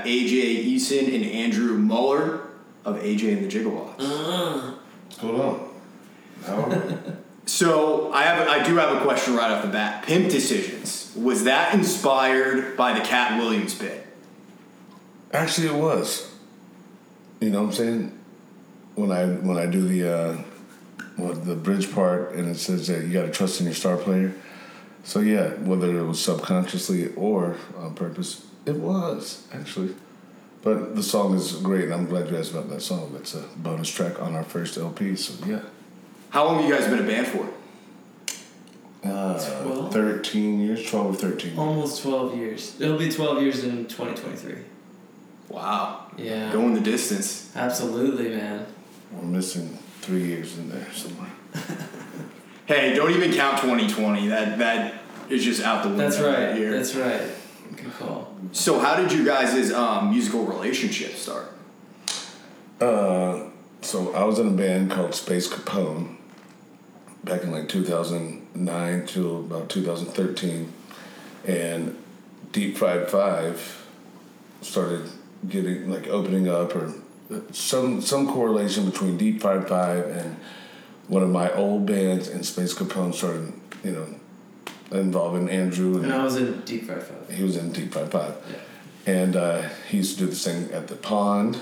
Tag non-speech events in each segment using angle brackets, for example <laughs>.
have AJ Eason and Andrew Muller of AJ and the Jiggawatts. What's going on? How are we? So I have, I do have a question right off the bat. Pimp Decisions was that inspired by the Katt Williams bit? Actually, it was. You know what I'm saying? When I when I do the uh, well, the bridge part, and it says that you got to trust in your star player. So yeah, whether it was subconsciously or on purpose, it was actually. But the song is great, and I'm glad you asked about that song. It's a bonus track on our first LP. So yeah, How long have you guys been a band for? uh, Twelve? thirteen years, twelve or thirteen. Almost 12 years. It'll be 12 years in 2023. Wow, Yeah. going the distance. Absolutely, man. We're missing three years in there somewhere. <laughs> Hey, don't even count 2020. That that is just out the window. That's that right. year. That's right. Good call. So how did you guys' um, musical relationship start? Uh, so I was in a band called Space Capone back in like 2009 to about 2013, and Deep Fried Five started getting like opening up or some some correlation between Deep Fried Five and one of my old bands and Space Capone started you know involving Andrew And I was in Deep Fried Five. he was in Deep Fried Five. Yeah. And uh, he used to do this thing at the pond.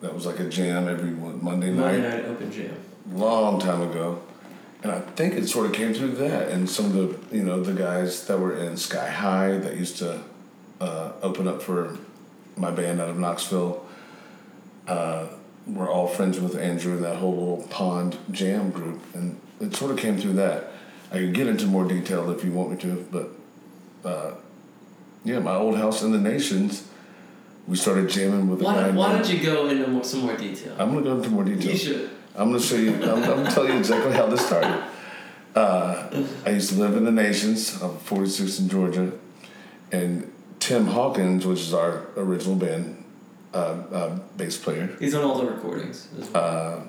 That was like a jam every Monday night Monday night, Open Jam. long time ago. And I think it sort of came through that. And some of the, you know, the guys that were in Sky High that used to uh, open up for my band out of Knoxville uh, were all friends with Andrew and that whole little pond jam group. And it sort of came through that. I can get into more detail if you want me to, but uh, yeah, my old house in the Nations, we started jamming with a Why, guy. why don't you go into more, some more detail? I'm gonna go into more detail. you should. I'm gonna show you. I'm, I'm gonna tell you exactly how this started. Uh, I used to live in the Nations. I'm 46 in Georgia, and Tim Hawkins, which is our original band uh, uh, bass player, He's on all the recordings. well.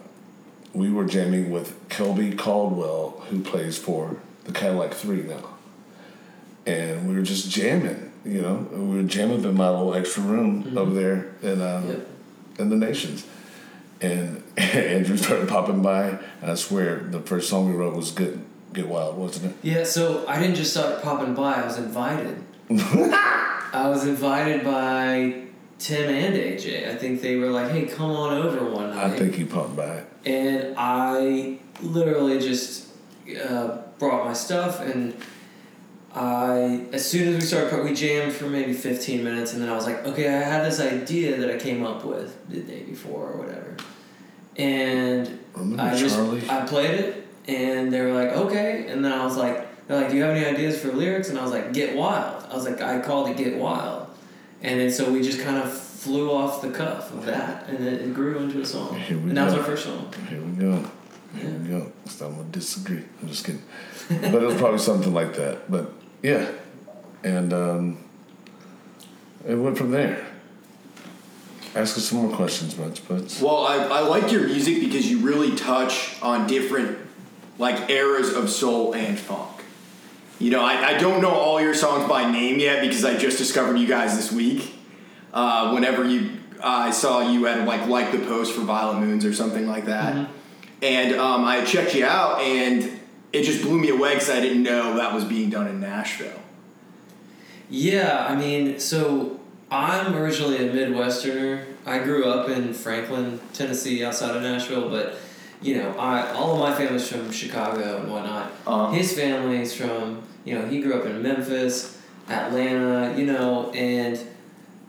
We were jamming with Kelby Caldwell, who plays for the Cadillac Three now, and we were just jamming. You know, we were jamming in my little extra room over there in uh, Yep. in the nations. And <laughs> Andrew started popping by, and I swear the first song we wrote was "Get Get Wild," wasn't it? Yeah, so I didn't just start popping by, I was invited. <laughs> I was invited by Tim and AJ. I think they were like, hey, come on over one night. I think he popped by. And I literally just uh, brought my stuff and I as soon as we started we jammed for maybe 15 minutes and then I was like okay I had this idea that I came up with the day before or whatever. And I just Charlie? I played it and they were like okay. And then I was like they're like do you have any ideas for lyrics? And I was like get wild. I was like I called it get wild. And then so we just kind of flew off the cuff of that and then it grew into a song Here we and that was our first song Here we go. Here we go. So I'm gonna disagree. I'm just kidding. but it was probably something like that. But yeah, and um, it went from there. Ask us some more questions, Butch. But Well, I, I like your music because you really touch on different like eras of soul and funk. You know, I, I don't know all your songs by name yet because I just discovered you guys this week. Uh, whenever you, I saw you at like like the post for Violet Moons or something like that, and um, I checked you out and it just blew me away because I didn't know that was being done in Nashville. Yeah, I mean, so I'm originally a Midwesterner. I grew up in Franklin, Tennessee, outside of Nashville, but you know, I all of my family's from Chicago and whatnot. Uh-huh. His family's from, you know, he grew up in Memphis, Atlanta, you know, and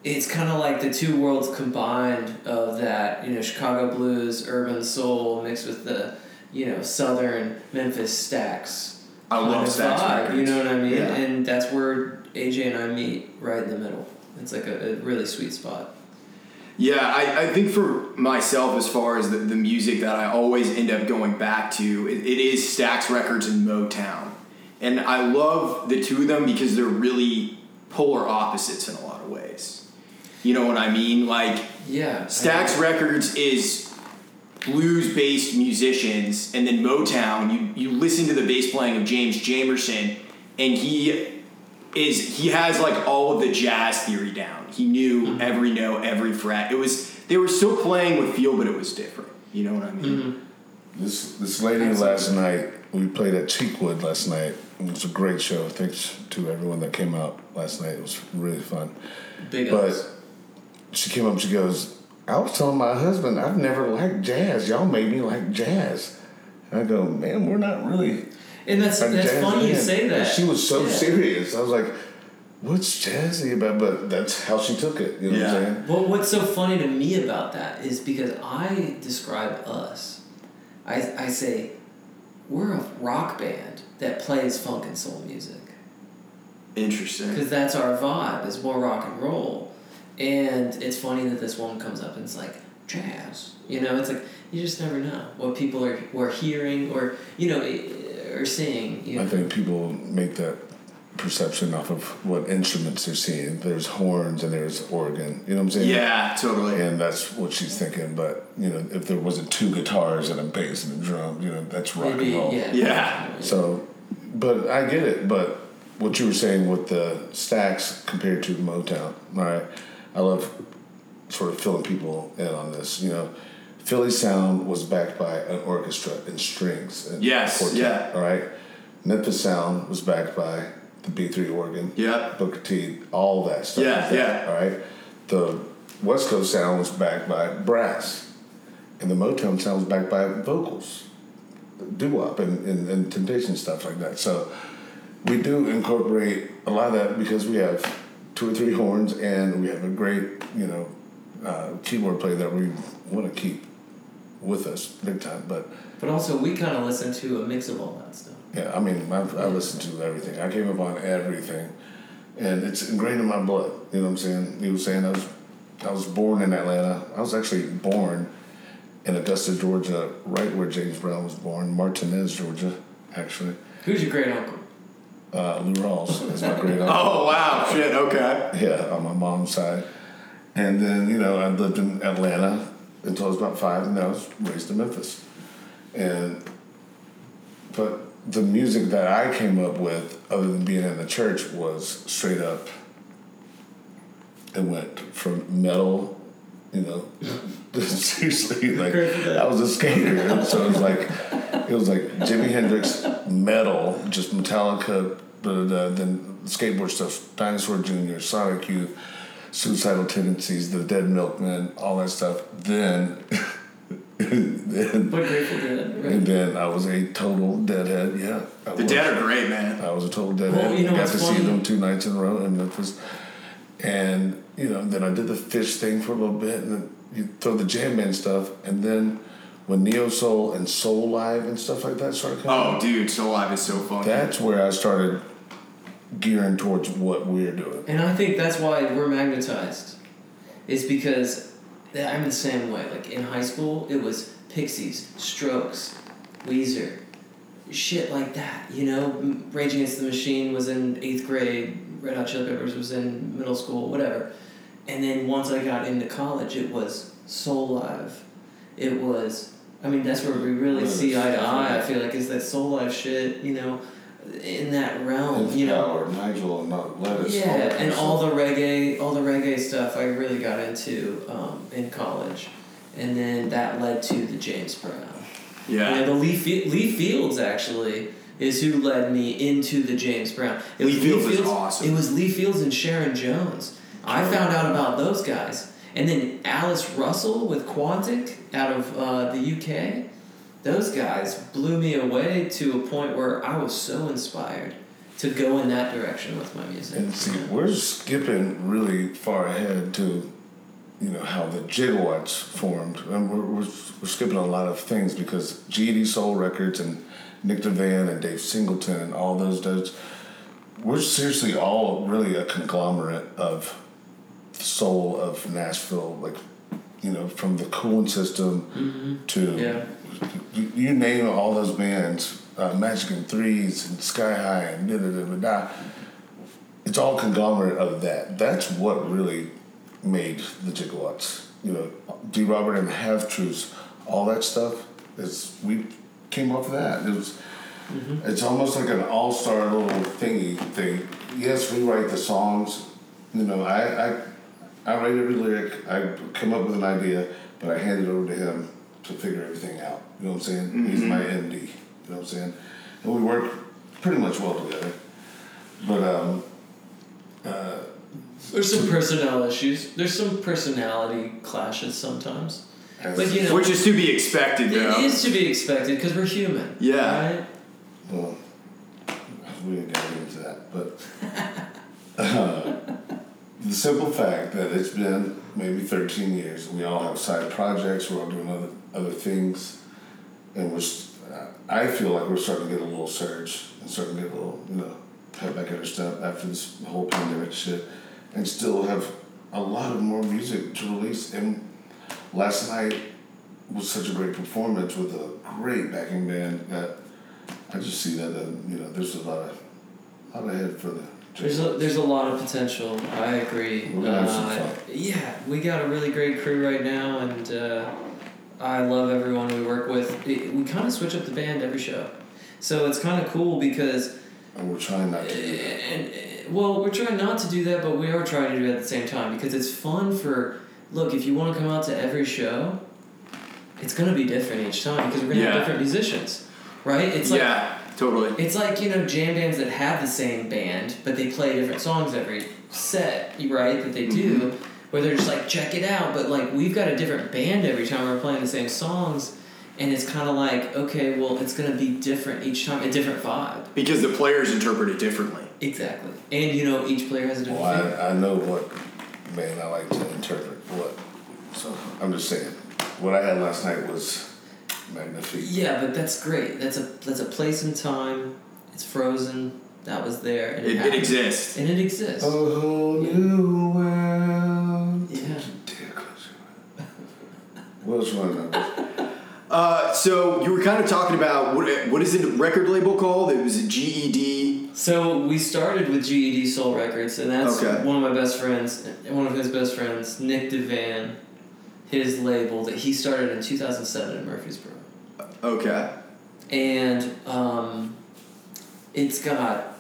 it's kind of like the two worlds combined of that, you know, Chicago blues, urban soul mixed with the, you know, southern Memphis Stax. I love vibe, records. You know what I mean? Yeah. And that's where AJ and I meet right in the middle. It's like a, a really sweet spot. Yeah, I, I think for myself, as far as the, the music that I always end up going back to, it, it is Stax Records and Motown. And I love the two of them because they're really polar opposites in a lot of ways. You know what I mean? Like, Yeah. Stax Records is blues based musicians, and then Motown, you, you listen to the bass playing of James Jamerson, and he is he has like all of the jazz theory down. He knew Mm-hmm. every note, every fret. It was they were still playing with feel, but it was different. You know what I mean? Mm-hmm. This this lady last night. We played at Cheekwood last night. It was a great show. Thanks to everyone that came out last night. It was really fun. Big But ups. She came up. She goes, "I was telling my husband I've never liked jazz. Y'all made me like jazz." And I go, "Man, we're not really." And that's like that's jazz funny you band." say And that. She was so Yeah. serious. I was like, "What's jazzy about?" But that's how she took it. You know Yeah. what I'm saying? Well, what's so funny to me about that is because I describe us. I, I say, we're a rock band that plays funk and soul music. Interesting. Because that's our vibe, is more rock and roll. And it's funny that this one comes up and it's like, jazz. You know, it's like, you just never know what people are, were hearing or, you know, eh, or seeing. You know. I think people make that perception off of what instruments they're seeing. There's horns and there's organ. You know what I'm saying? Yeah, totally. And that's what she's thinking. But you know, if there wasn't two guitars and a bass and a drum, you know, that's rock Maybe, and roll. yeah. Yeah. So, but I get it. But what you were saying with the Stax compared to Motown, all right? I love sort of filling people in on this. You know, Philly Sound was backed by an orchestra and strings. And Yes, quartet, yeah. All right. Memphis Sound was backed by the B3 organ. Yeah. Booker T, all that stuff. Yeah, there, yeah. All right. The West Coast Sound was backed by brass, and the Motown Sound was backed by vocals doo wop and, and, and temptation stuff like that. So we do incorporate a lot of that because we have two or three horns and we have a great, you know, uh, keyboard player that we want to keep with us big time. But But also, we kind of listen to a mix of all that stuff. yeah, I mean, I've, I listen to everything. I came up on everything, and it's ingrained in my blood. You know what I'm saying? You were saying I was, I was born in Atlanta. I was actually born in Augusta, Georgia, right where James Brown was born, Martinez, Georgia, actually. Who's your great uncle? Uh, Lou Rawls is my great <laughs> uncle. Oh wow, shit. Okay. Yeah, on my mom's side. And then, you know, I lived in Atlanta until I was about five, and then I was raised in Memphis. And, but the music that I came up with, other than being in the church, was straight up. It went from metal, you know, <laughs> seriously, like I was a skater, so it was like, it was like Jimi Hendrix, metal, just Metallica, blah, uh, blah, blah, then skateboard stuff, Dinosaur Jr., Sonic Youth, Suicidal Tendencies, The Dead Milkmen, all that stuff. Then, <laughs> then What Grateful Dead, right? and then I was a total deadhead. Yeah, I The was. Dead are great, man. I was a total deadhead. Well, you know Got to funny? see them two nights in a row in Memphis, and you know, then I did the Phish thing for a little bit, and then you throw the jam band stuff, and then when Neo Soul and Soulive and stuff like that started coming, Oh, dude, Soulive is so fun. that's where I started gearing towards what we're doing. And I think that's why we're magnetized. Is because I'm the same way. Like in high school, it was Pixies, Strokes, Weezer, shit like that. You know, Rage Against the Machine was in eighth grade. Red Hot Chili Peppers was in middle school, whatever. And then once I got into college, it was Soulive. It was. I mean, that's where we really Really see eye to eye. I feel like is that Soulive shit. You know, in that realm. You know. or Nigel and not lettuce. Yeah, and all the reggae, all the reggae stuff I really got into um, in college, and then that led to the James Brown. yeah. And the Lee, Fi- Lee Fields actually is who led me into the James Brown. It Lee was Fields is awesome. It was Lee Fields and Sharon Jones. I found out about those guys, and then Alice Russell with Quantic out of uh, the UK. Those guys blew me away to a point where I was so inspired to go in that direction with my music. And see, we're skipping really far ahead to, you know, how the Jiggawatts formed. And we're, we're, we're skipping a lot of things because GD Soul Records and Nick DeVan and Dave Singleton and all those dudes, we're seriously all really a conglomerate of soul of Nashville. Like, you know, from the Coolin system to Yeah. you, you name all those bands, uh, Magic and Threes and Sky High and da da da da da. It's all conglomerate of that. That's what really made the Jiggawatts. You know, D. Robert and Half Truths, all that stuff is we came off of that. It was. It's almost like an all-star little thingy thing yes, we write the songs. You know, I, I, I write every lyric. I come up with an idea, but I hand it over to him to figure everything out. You know what I'm saying? He's my MD. You know what I'm saying? And we work pretty much well together. But um, uh, There's some personnel issues. There's some personality clashes sometimes. But you know, Which is to be expected, though. it is to be expected because we're human. Yeah. Right? Well, we didn't get into that, but uh, <laughs> the simple fact that it's been maybe 13 years, we all have side projects, we're all doing other, other things, and we're, I feel like we're starting to get a little surge and starting to get a little, you know, pat back at our after this whole pandemic shit, and still have a lot of more music to release. And last night was such a great performance with a great backing band that I just see that uh, you know there's a lot of a lot ahead for the. There's a, there's a lot of potential. I agree. We're gonna have some Uh. Yeah, we got a really great crew right now, and uh, I love everyone we work with. It, we kind of switch up the band every show, so it's kind of cool because and we're trying not to. do that. and uh, well, we're trying not to do that, but we are trying to do it at the same time because it's fun for. Look, if you want to come out to every show, it's gonna be different each time because we're gonna Yeah. have different musicians, right? It's like yeah, totally. it's like you know jam bands that have the same band, but they play different songs every set, right? That they do, mm-hmm. where they're just like check it out, but like we've got a different band every time we're playing the same songs, and it's kind of like okay, well it's gonna be different each time, a different vibe. Because the players interpret it differently. Exactly, and you know each player has a different. Well. I, I know what man I like to interpret what, so I'm just saying what I had last night was magnifique. Yeah, but that's great. That's a that's a place and time. It's frozen. That was there, and it, It, it exists. and it exists. A whole new world. Yeah. What else you want to? Uh, so you were kind of talking about what what is the record label called? It was a GED. So we started with GED Soul Records, and that's Okay. one of my best friends, one of his best friends, Nick Devan, his label that he started in 2007 in Murfreesboro. Okay. And um, it's got,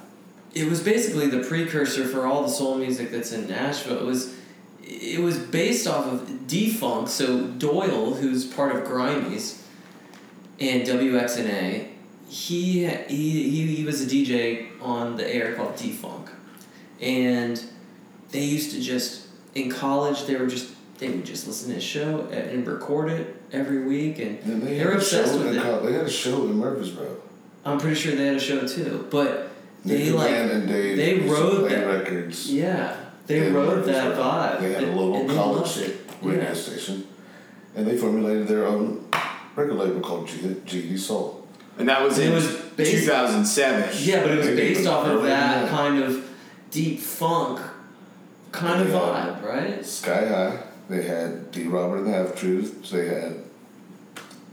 it was basically the precursor for all the soul music that's in Nashville. It was, it was based off of D-Funk, so Doyle, who's part of Grimey's, and WXNA, he, he, he, he was a DJ on the air called D-Funk. And they used to just, in college, they were just, they would just listen to his show and record it every week. And And they They're had a obsessed show with in it. Col- They had a show in Murfreesboro. I'm pretty sure they had a show too. But they Nick like, and Dave they used to rode that- records. yeah, they in rode that Murfreesboro. vibe. They had a and- local and they college loved it. radio Yeah. station, and they formulated their own record label called GD Soul. And that was It in was based- 2007. Yeah, but it was Maybe based off of that than kind of deep funk kind of vibe, right? Sky High. They had D. Robert and the Half Truths. They had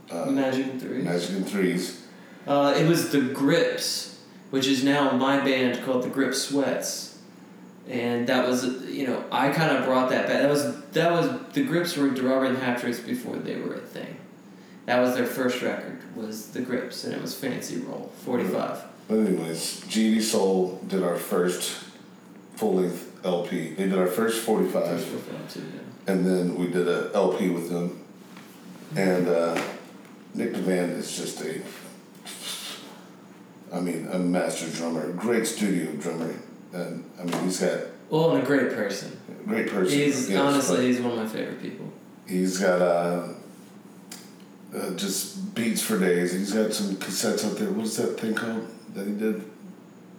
uh, Magic and Three. Magic and Threes. Uh, it was the Grips, which is now my band called the Grip Sweats, and that was you know I kind of brought that back. That was that was the Grips were D. Robert and the Half Truths before they were a thing. That was their first record was the Grips, and it was Fancy Roll forty five. But anyways, GD Soul did our first full length LP. They did our first forty five. And then we did a LP with them. And uh, Nick Devan is just a, I mean, a master drummer, great studio drummer, and I mean he's got Well, and a great person. great person. He's honestly he's one of my favorite people. he's got uh, uh, just beats for days. He's got some cassettes out there. What is that thing called that he did?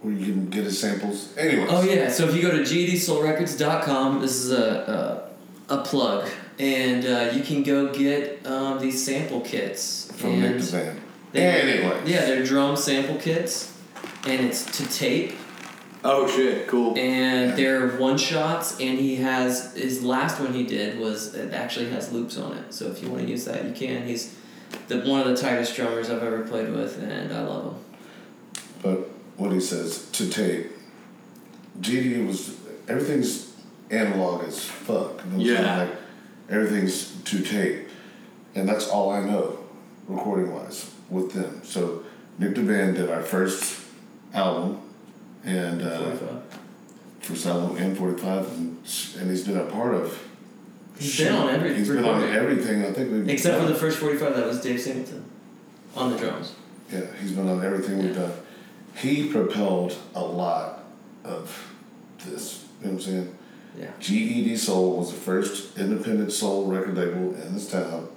Where you can get his samples. Anyway. Oh yeah, so if you go to gdsoulrecords.com, this is a a, plug, and uh, you can go get um, these sample kits. From Nick Devan. they- yeah, they're drum sample kits, and it's to tape, Oh shit, cool. and Yeah. they're one shots. And he has his last one he did was it actually has loops on it. So if you want to use that, you can. He's the one of the tightest drummers I've ever played with, and I love him. But what he says to tape, GD was everything's analog as fuck. You know what I'm saying? Yeah. Like everything's to tape, and that's all I know, recording wise, with them. So Nick DeVan did our first album, and uh, 45. first album and 45, and, and he's been a part of. He's been on every He's been on everything. I think we've Except for the first 45, that was Dave Singleton on the drums. Yeah, he's been on everything we've done. He propelled a lot of this. You know what I'm saying? Yeah. GED Soul was the first independent soul record label in this town.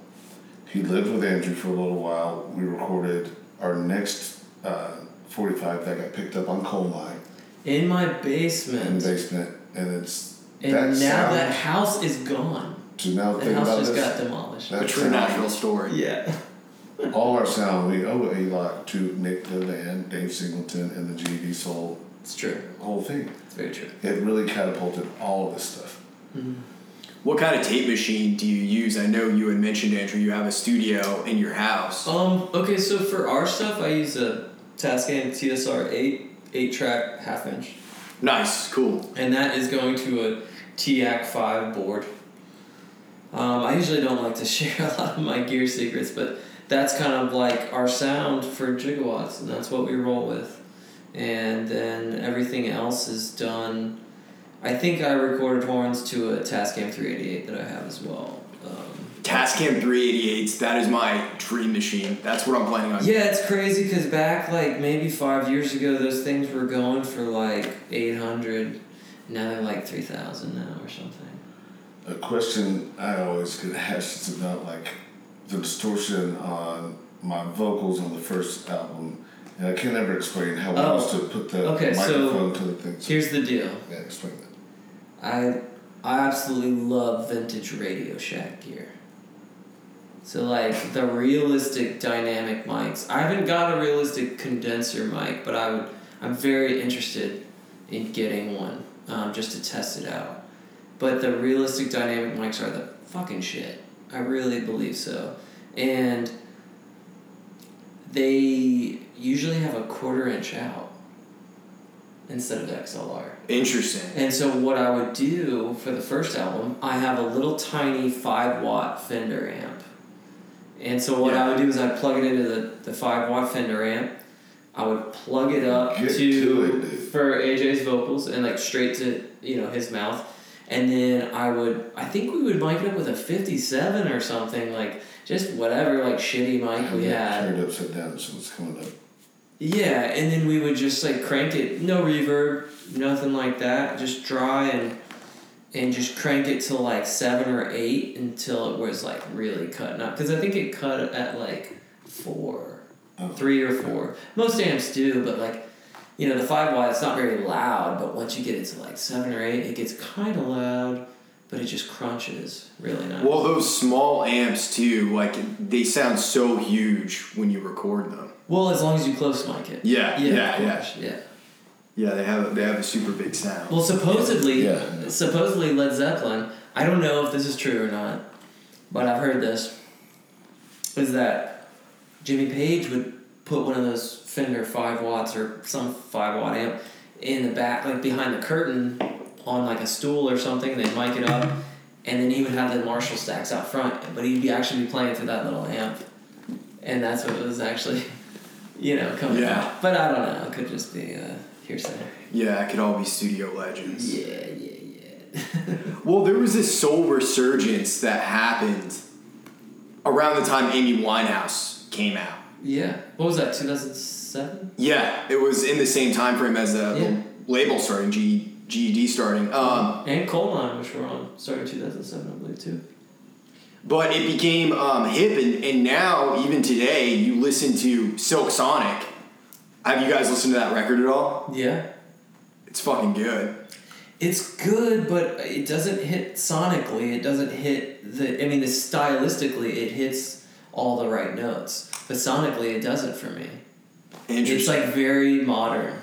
He lived with Andrew for a little while. We recorded our next uh, 45 that got picked up on Colemine In my basement. in the basement. basement, and it's And that now sound. that house is gone. to now The think house about just this, got demolished. that A true sound- Nashville story. Yeah. all our sound we owe a lot to Nick DeVan, Dave Singleton, and the GED Soul It's true. whole thing. It's very true. It really catapulted all of this stuff. What kind of tape machine do you use? I know you had mentioned, Andrew, you have a studio in your house. Um, okay, so for our stuff, I use a Tascam TSR 8, 8 track half inch. Nice, cool. And that is going to a TAC 5 board. Um, I usually don't like to <laughs> share a lot of my gear secrets, but that's kind of like our sound for Jiggawatts, and that's what we roll with. And then everything else is done. I think I recorded horns to a Tascam 388 that I have as well. Um, Tascam 388s, that is my dream machine. That's what I'm planning on. Yeah, it's crazy because back like maybe five years ago, those things were going for like eight hundred. Now they're like three thousand now or something. A question I always get asked is about like the distortion on my vocals on the first album, and I can never explain how I Oh, used to put the okay, so microphone to the thing. So, Here's the deal. yeah, explain that. I I absolutely love vintage Radio Shack gear. So like the realistic dynamic mics. I haven't got a realistic condenser mic, but I would I'm very interested in getting one um, just to test it out. But the realistic dynamic mics are the fucking shit. I really believe so. And they usually have a quarter inch out instead of XLR. Interesting. And so what I would do for the first album, I have a little tiny five watt Fender amp. And so what I would do is I'd plug it into the, the five watt Fender amp. I would plug it up Get to, to it, for AJ's vocals and like straight to you know his mouth. And then I would I think we would mic it up with a fifty seven or something like just whatever like shitty mic we had. Turned upside down, so it's coming up. Yeah, and then we would just like crank it, no reverb, nothing like that, just dry and and just crank it to like seven or eight until it was like really cutting up. Because I think it cut at like four, Oh. three or four. Most amps do, but like you know the five watt, it's not very loud. But once you get it to like seven or eight, it gets kind of loud, but it just crunches really nice. Well, those small amps too, like they sound so huge when you record them. Well, as long as you close mic it. Yeah, Yeah, yeah, yeah. yeah. Yeah, they have they have a super big sound. Well, supposedly, Yeah. supposedly Led Zeppelin. I don't know if this is true or not, but I've heard this. Is that Jimmy Page would put one of those Fender five watts or some five watt amp in the back, like behind the curtain, on like a stool or something. and They'd mic it up, and then he would have the Marshall stacks out front, but he'd be actually be playing through that little amp, and that's what it was actually, <laughs> you know, coming Yeah. out. But I don't know. It could just be uh, hearsay. yeah, it could all be studio legends. Yeah, yeah, yeah. Well, there was this soul resurgence that happened around the time Amy Winehouse came out. yeah. What was that? Two thousand seven. Yeah, it was in the same time frame as the, Yeah. the label starting, G, GED starting. Um, And Colemine, which were on, started two thousand seven, I believe too. But it became um, hip, and, and now, even today, you listen to Silk Sonic. Have you guys listened to that record at all? Yeah. It's fucking good. It's good, but it doesn't hit sonically. It doesn't hit the. I mean, the stylistically, it hits all the right notes, but sonically, it doesn't for me. Interesting. It's like very modern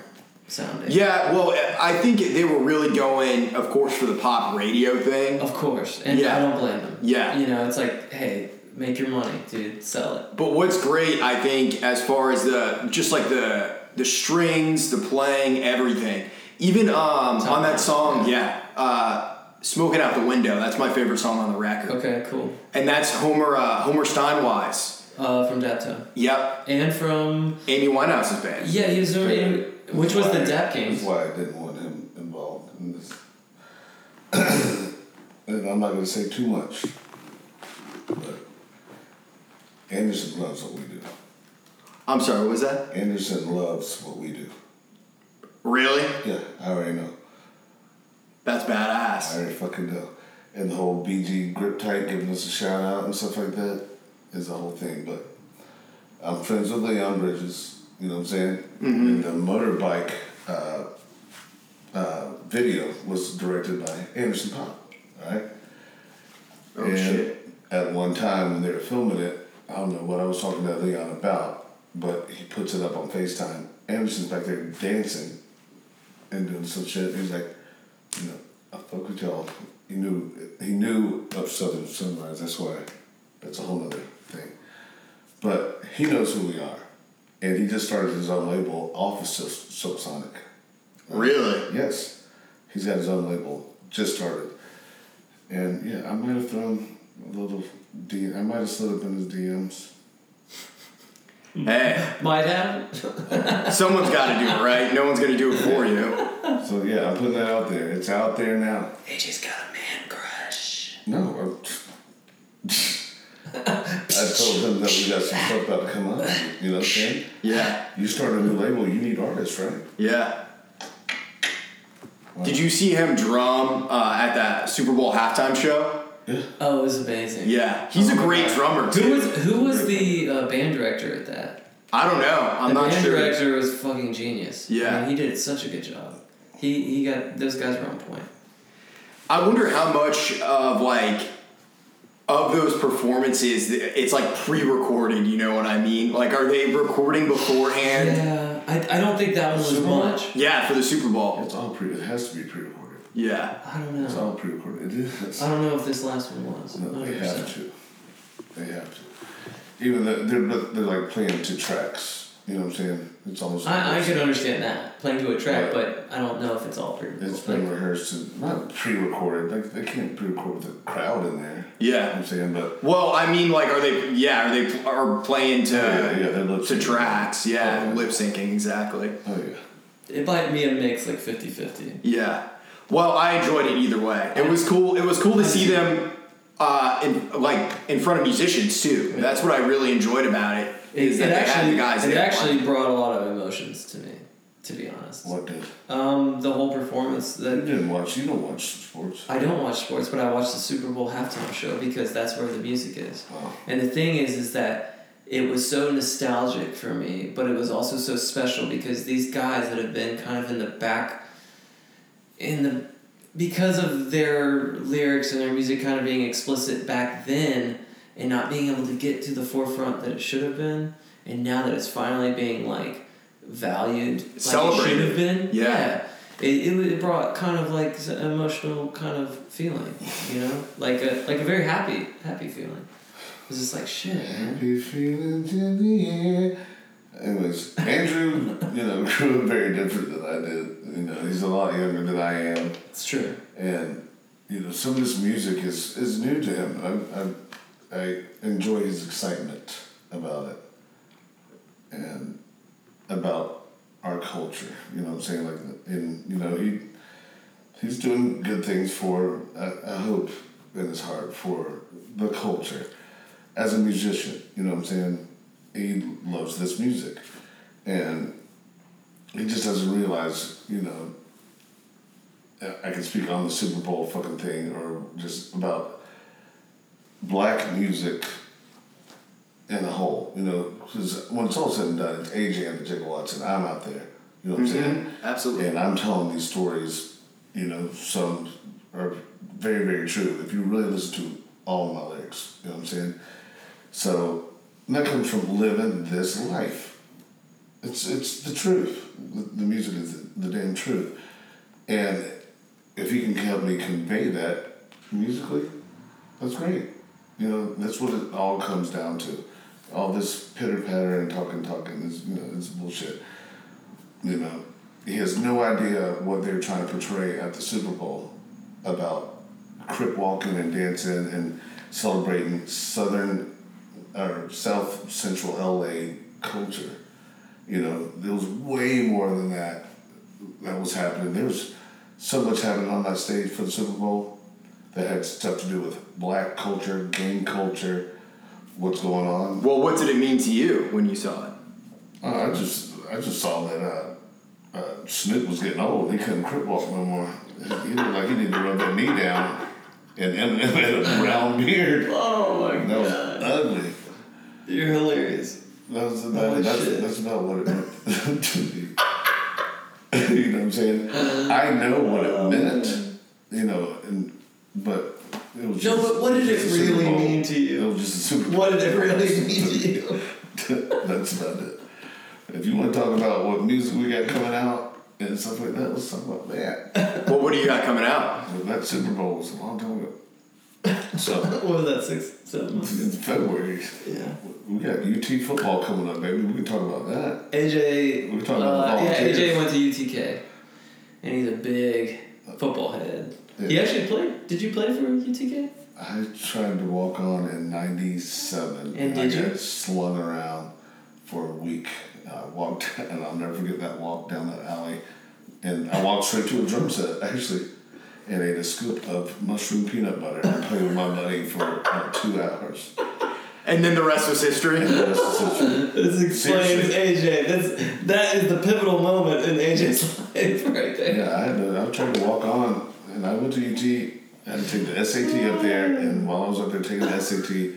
sounding. Yeah, well, I think they were really going, of course, for the pop radio thing. Of course, and Yeah. I don't blame them. Yeah. You know, it's like, hey, make your money, dude. Sell it. But what's great, I think, as far as the just like the the strings, the playing, everything. Even um, on that song, yeah, uh, "Smoking Out the Window." That's my favorite song on the record, Okay, cool. and that's Homer uh, Homer Steinweiss. Uh, from Daptone. Yep, And from Amy Winehouse's band. yeah, he was doing which was the Dap That's why I didn't want him involved. And, this- <coughs> and I'm not going to say too much, but Anderson loves what we do. I'm sorry, what was that? Anderson loves what we do. Really? Yeah, I already know. That's badass. I already fucking know. And the whole BG grip tight giving us a shout out and stuff like that is the whole thing. But I'm friends with Leon Bridges, you know what I'm saying? And the motorbike uh, uh, video was directed by Anderson .Paak, right? Oh and shit. at one time when they were filming it, I don't know what I was talking to Leon about, but he puts it up on FaceTime. Anderson's back there dancing and doing some shit. He's like, you know, I fuck with y'all. He knew he knew of Southern Sunrise. That's why that's a whole other thing. But he knows who we are, and he just started his own label off of Sil- Silk Sonic. Really? Yes, he's got his own label. Just started, and yeah, I might have thrown a little. D- I might have slid up in his DMs. Hey, Might have. <laughs> someone's got to do it, right? No one's gonna do it for you. So yeah, I'm putting that out there. It's out there now. They just got a man crush. No, I, I told him that we got some <laughs> stuff about to come up. You know what I'm saying? Yeah, You start a new label, you need artists, right? yeah. Did you see him drum uh, at that Super Bowl halftime show? Oh, it was amazing. Yeah, he's a Oh my great God. drummer Who too. was who was the uh, band director at that? I don't know. I'm the not sure. The band director was fucking genius. Yeah. I mean, he did such a good job. He he got those guys were on point. I wonder how much of like of those performances it's like pre-recorded. You know what I mean? Like, are they recording beforehand? Yeah, I, I don't think that one was Super Bowl? much. Yeah, for the Super Bowl. It's all pre. It has to be pre-recorded. Yeah. I don't know. It's know. all pre-recorded. It is. I don't know if this last one was. No, they 100%. have to. They have to. Even though they're but they're like playing two tracks. You know what I'm saying? It's almost. like I, I it's- can understand that playing to a track, Right. but I don't know if it's all pre. It's been rehearsed and not pre-recorded. Like they can't pre-record with a crowd in there. You know what Yeah. I'm saying, but Well, I mean, like, are they? Yeah, are they are playing to Oh, yeah, yeah, to tracks? Yeah, Oh, yeah. lip syncing exactly. oh yeah. It might be a mix like 50-50. Yeah. Well, I enjoyed it either way. It was cool. It was cool to see them, uh, in like in front of musicians too. That's what I really enjoyed about it. It, Is it that they actually the guys it actually playing. brought a lot of emotions to me, to be honest. What did? Um, the whole performance that You didn't watch. You don't watch sports. I don't watch sports, but I watch the Super Bowl halftime show because that's where the music is. Wow. And the thing is, is that it was so nostalgic for me, but it was also so special because these guys that have been kind of in the back, in the, because of their lyrics and their music kind of being explicit back then, and not being able to get to the forefront that it should have been, and now that it's finally being like valued, like it should have been, Yeah. It, it, it brought kind of like an emotional kind of feeling, you know, like a like a very happy happy feeling. It was just like shit, man. Happy feelings in the air. Anyways, Andrew, you know, <laughs> grew up very different than I did. You know, he's a lot younger than I am, It's true. and you know, some of this music is is new to him. I I, I enjoy his excitement about it, and about our culture. You know what I'm saying? Like, and you know, he he's doing good things for. I, I hope in his heart for the culture as a musician. You know what I'm saying? He loves this music, and he just doesn't realize. You know. I can speak on the Super Bowl fucking thing, or just about black music in a whole. You know, because when it's all said and done, it's AJ and the Jiggawatts, and I'm out there. You know what I'm mm-hmm. saying? Absolutely. And I'm telling these stories, you know, some are very, very true. If you really listen to all of my lyrics, you know what I'm saying? So that comes from living this life. It's it's the truth. The, the music is the, the damn truth. And if he can help me convey that musically, that's great. You know, that's what it all comes down to. All this pitter patter and talking, talking is you know, it's bullshit. You know, he has no idea what they're trying to portray at the Super Bowl about crip walking and dancing and celebrating Southern or South Central LA culture. You know, there was way more than that that was happening. There was so much happening on that stage for the Super Bowl that had stuff to do with black culture, gang culture, what's going on. Well, what did it mean to you when you saw it? Uh, I just I just saw that uh, uh, Snoop was getting old. He couldn't crip walk no more. He looked like he needed to rub that knee down. And Eminem had a brown beard. <laughs> Oh my That was god. ugly. You're hilarious. That was Oh, that, that's, shit. that's about what it meant <laughs> to me. <laughs> you know what I'm saying? I know what it meant. You know, and but it was No, just, but what did it just a Super really Bowl. mean to you? It was just a Super Bowl. What did it really <laughs> mean to you? That's about it. If you want to talk about what music we got coming out and stuff like that, let's talk about that. <laughs> Well, what do you got coming out? But that Super Bowl was a long time ago. So <laughs> What was that, six, seven months? in February, Yeah. we got UT football coming up, baby. We can talk about that. AJ. We're talking about uh, yeah, volunteers. AJ went to UTK, and he's a big football head. He actually played. Did you play for UTK? I tried to walk on in '97, And I did you? got slung around for a week. I walked, <laughs> and I'll never forget that walk down that alley. And I walked straight to a drum set, actually, and ate a scoop of mushroom peanut butter and played with my buddy for about two hours. And then the rest was history. And the rest is history. This explains AJ. That's that is the pivotal moment in AJ's <laughs> life right there. Yeah, I had to, I tried to walk on, and I went to UT. I had to take the SAT up there, and while I was up there taking the SAT, it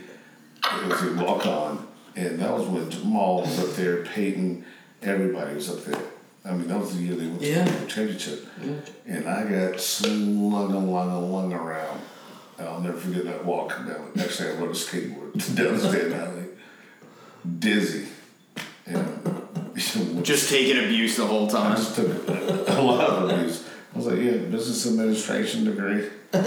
was a walk on, and that was when Jamal was up there, Peyton, everybody was up there. I mean, that was the year they went Yeah. to the championship, and I got slung and lung and lung around. And I'll never forget that walk down. Actually, I rode a skateboard <laughs> down the State Alley, dizzy, and <laughs> Just taking abuse the whole I time. just took a, a lot of abuse. I was like, yeah, business administration degree. <laughs>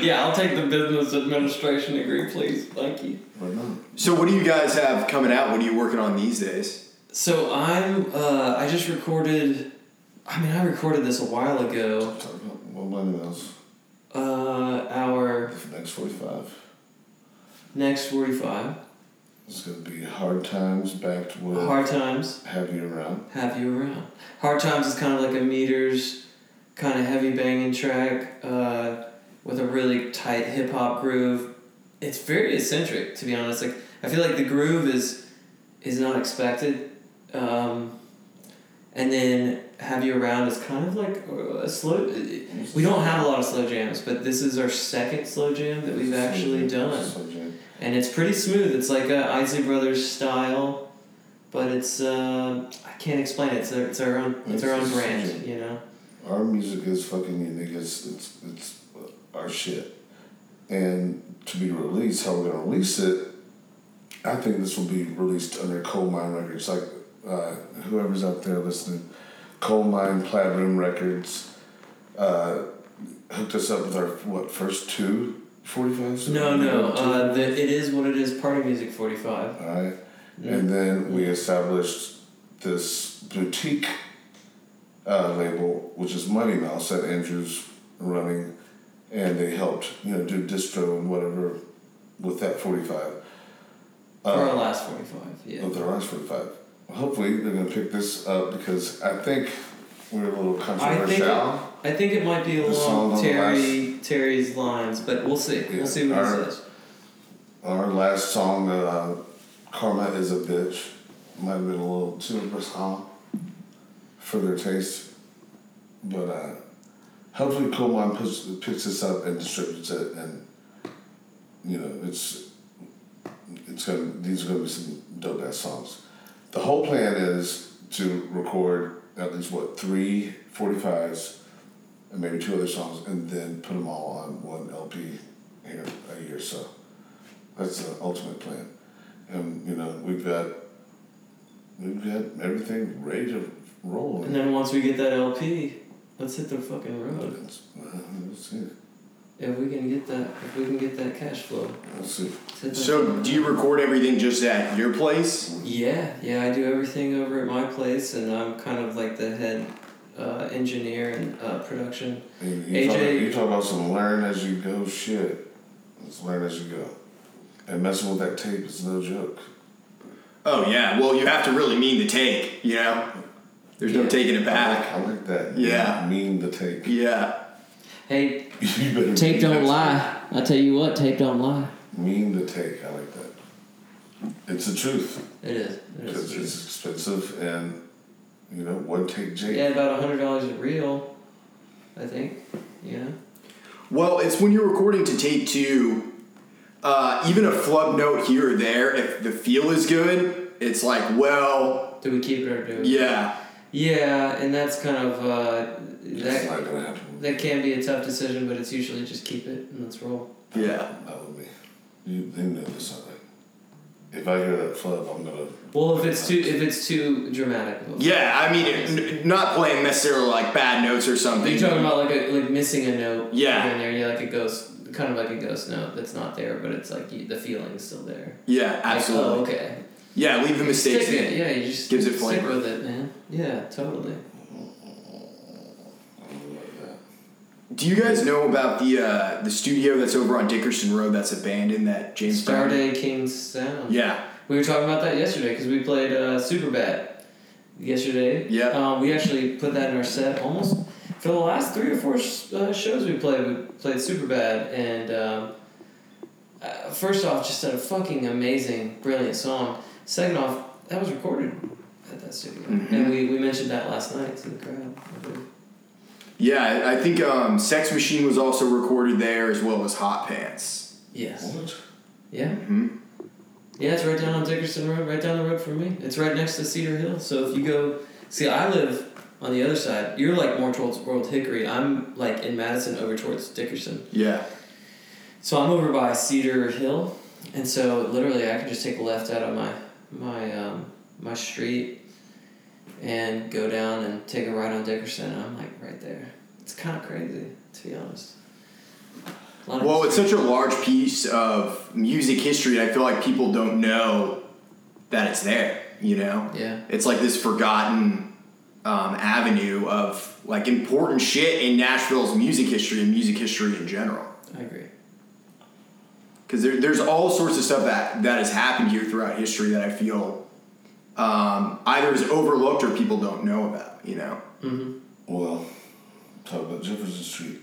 Yeah, I'll take the business administration degree, please. Thank you. But no. So, what do you guys have coming out? What are you working on these days? So I'm. Uh, I just recorded. I mean, I recorded this a while ago. Talk about what money those Uh, our next 45. next forty-five. It's going to be hard times backed with Hard times. have you around. Have you around? Hard times is kind of like a meters, kind of heavy banging track, uh, with a really tight hip hop groove. It's very eccentric, to be honest. Like I feel like the groove is is not expected, um, and then have you around is kind of like a slow. We don't have a lot of slow jams, but this is our second slow jam that we've actually done and it's pretty smooth. It's like a Isley Brothers style, but it's uh, I can't explain it. It's our, it's our own it's our own It's- brand, you know. Our music is fucking unique. It's, it's, it's our shit. And to be released, how we're going to release it, I think this will be released under Colemine Records. Like uh, whoever's out there listening, Colemine Platinum Records uh, hooked us up with our what first two 45s? No, no, uh, the, it is what it is. Party Music Forty Five. All right. And then we established this boutique uh, label, which is Money Mouse that Andrew's running, and they helped you know do distro and whatever with that forty five. For our last forty five, yeah. With the last forty five. Hopefully they're gonna pick this up because I think we're a little I think controversial. it, I think it might be The song along on the Terry Terry's lines, but we'll see. We'll see what our- he says. Our last song, uh, Karma is a Bitch, might have been a little too aggressive for their taste. But uh, hopefully Colemine puts, picks this up and distributes it and you know, it's it's gonna these are gonna be some dope ass songs. The whole plan is to record at least what, three 45s and maybe two other songs and then put them all on one LP here a year so. That's the ultimate plan. And you know, we've got we've got everything ready to roll. And then once we get that LP, let's hit the fucking road. It's- uh, Let's see. If we can get that, if we can get that cash flow. Let's see. let's hit that So, do you record everything just at your place? Yeah, yeah, I do everything over at my place, and I'm kind of like the head uh, engineer and uh, production. And you, talk, AJ you talk about some learn as you go shit. Let's learn as you go. And messing with that tape is no joke. Oh yeah. Well, you have to really mean the take, you know. There's no taking it I back. like, I like that. Yeah. Mean the take. Yeah. Hey, <laughs> you better tape mean don't that lie. I tell you what, tape don't lie. Mean the take. I like that. It's the truth. It is. It Because is. it's expensive and, you know, one take Jake. Yeah, about a hundred dollars a reel, I think. Yeah. Well, it's when you're recording to tape two, uh, even a flub note here or there, if the feel is good, it's like, well, Do we keep it or do we? yeah. Yeah, and that's kind of uh, that. not gonna happen. That can be a tough decision, but it's usually just keep it and let's roll. Yeah. Not with me. You, they know this already. If I hear that flub, I'm gonna. Well, if it's too if it's too dramatic. Yeah, I mean, n- not playing necessarily like bad notes or something. You're talking about like a, like missing a note. Yeah. In there, yeah, like a ghost, kind of like a ghost note that's not there, but it's like you, the feeling's still there. Yeah, Like, absolutely. oh, okay. Yeah, leave the mistakes Stick it. in. Yeah, you just Gives it stick with it, man. Yeah, totally. I'm gonna like that. Do you guys know about the uh, the studio that's over on Dickerson Road that's abandoned that James Brown? Starday King's Sound. Yeah. We were talking about that yesterday because we played uh, Superbad yesterday. Yeah. Um, we actually put that in our set almost for the last three or four sh- uh, shows we played. We played Superbad, and um, uh, first off, just a fucking amazing, brilliant song. Second off, that was recorded at that studio, Mhm. and we, we mentioned that last night to the crowd. I believe. Yeah, I I think um, Sex Machine was also recorded there as well as Hot Pants. Yes. What? Yeah. hmm Yeah, it's right down on Dickerson Road, right down the road from me. It's right next to Cedar Hill. So if you go, see, I live on the other side. You're like more towards Old Hickory. I'm like in Madison over towards Dickerson. Yeah. So I'm over by Cedar Hill, and so literally I can just take a left out of my my um, my street and go down and take a ride on Dickerson. And I'm like right there. It's kind of crazy to be honest. A lot of Well, it's such a large piece of music history. I feel like people don't know that it's there. You know, yeah. it's like this forgotten um, avenue of like important shit in Nashville's music history and music history in general. I agree. because there, there's all sorts of stuff that that has happened here throughout history that I feel um, either is overlooked or people don't know about. You know? Mm-hmm. Well, talk about Jefferson Street.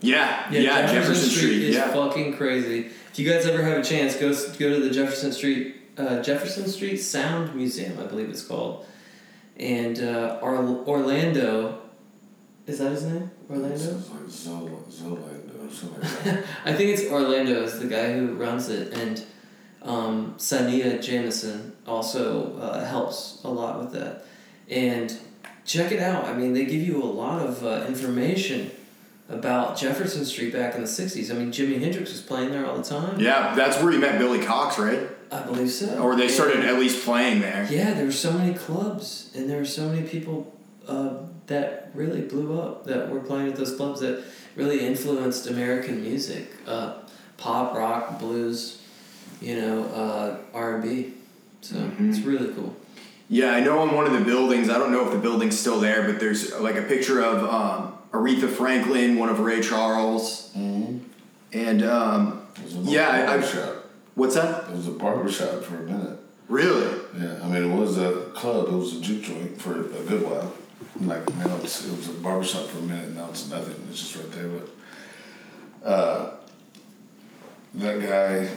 Yeah, Yeah, yeah, Jefferson, Street, is yeah. fucking crazy. If you guys ever have a chance, go go to the Jefferson Street uh, Jefferson Street Sound Museum, I believe it's called, and uh, Or- Orlando. Is that his name? Orlando. Sounds like Zol- Zolando something like that. <laughs> I think it's Orlando is the guy who runs it, and um, Sania Jamison also uh, helps a lot with that. And check it out. I mean, they give you a lot of uh, information about Jefferson Street back in the '60s. I mean, Jimi Hendrix was playing there all the time. Yeah, that's where he met Billy Cox, right? I believe so. Or they And- started at least playing there. Yeah, there were so many clubs, and there were so many people uh, that really blew up that were playing at those clubs that really influenced American music, uh, pop, rock, blues, you know, uh, R and B. So Mhm. it's really cool. Yeah, I know on one of the buildings. I don't know if the building's still there, but there's like a picture of um, Aretha Franklin, one of Ray Charles, Mm-hmm. and um, It was a Yeah, I- I- shop. what's that? It was a barber shop for a minute. Really? Yeah, I mean, it was a club. It was a juke joint for a good while. Like now, it's, it was a barber shop for a minute. Now it's nothing. It's just right there. But uh, that guy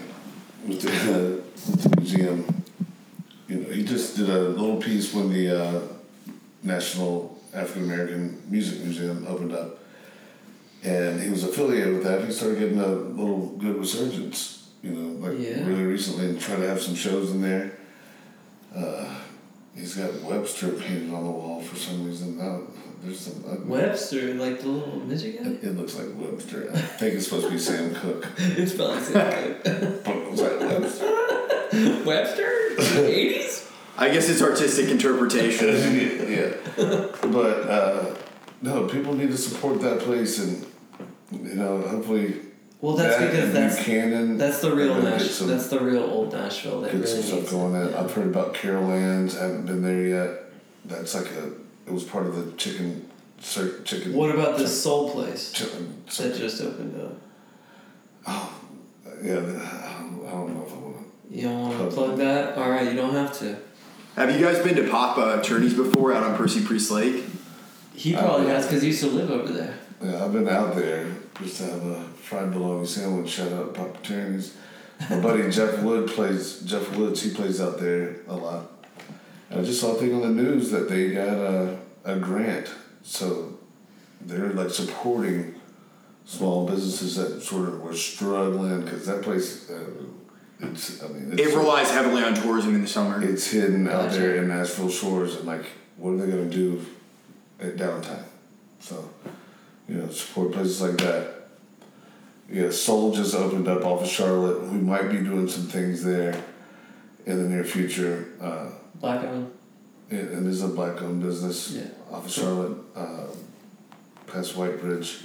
with the, <laughs> with the museum, you know, he just did a little piece when the uh, National African American Music Museum opened up, and he was affiliated with that. He started getting a little good resurgence. You know, like Yeah. really recently, and trying to have some shows in there. Uh, he's got Webster painted on the wall for some reason. Now there's some. uh, Webster, like the little midget guy. It, it looks like Webster. I think it's supposed to be Sam Cooke. <laughs> it's probably Sam <laughs> But it like Webster. <laughs> Webster, eighties. I guess it's artistic interpretation. <laughs> yeah. But uh, no, people need to support that place, and you know, hopefully. Well, that's that because and that's Buchanan. that's the real are Nash. some- That's the real old Nashville. That Get really some stuff going it. in. Yeah. I've heard about Carol Ann's. I haven't been there yet. That's like a. It was part of the chicken, cir- chicken. What about this soul place Chicken. that just opened up? Oh, yeah. I don't, I don't know if I want You don't want to Plug plug that? All right, you don't have to. Have you guys been to Papa Turney's before out on Percy Priest Lake? He probably has because he used to live over there. Yeah, I've been out there just to have a fried bologna sandwich. Shout out Papa Turney's. My buddy <laughs> Jeff Wood plays. Jeff Woods, he plays out there a lot. And I just saw a thing on the news that they got a, a grant, so they're like supporting small businesses that sort of were struggling because that place, uh, it's I mean, it's, It relies heavily on tourism in the summer. it's hidden out Gotcha. there in Nashville shores, and like, what are they gonna do at downtime? So, you know, support places like that. Yeah, Soul just opened up off of Charlotte. We might be doing some things there in the near future. Uh, Black owned. it, it is a black-owned business Yeah. off of Charlotte, uh, past White Bridge.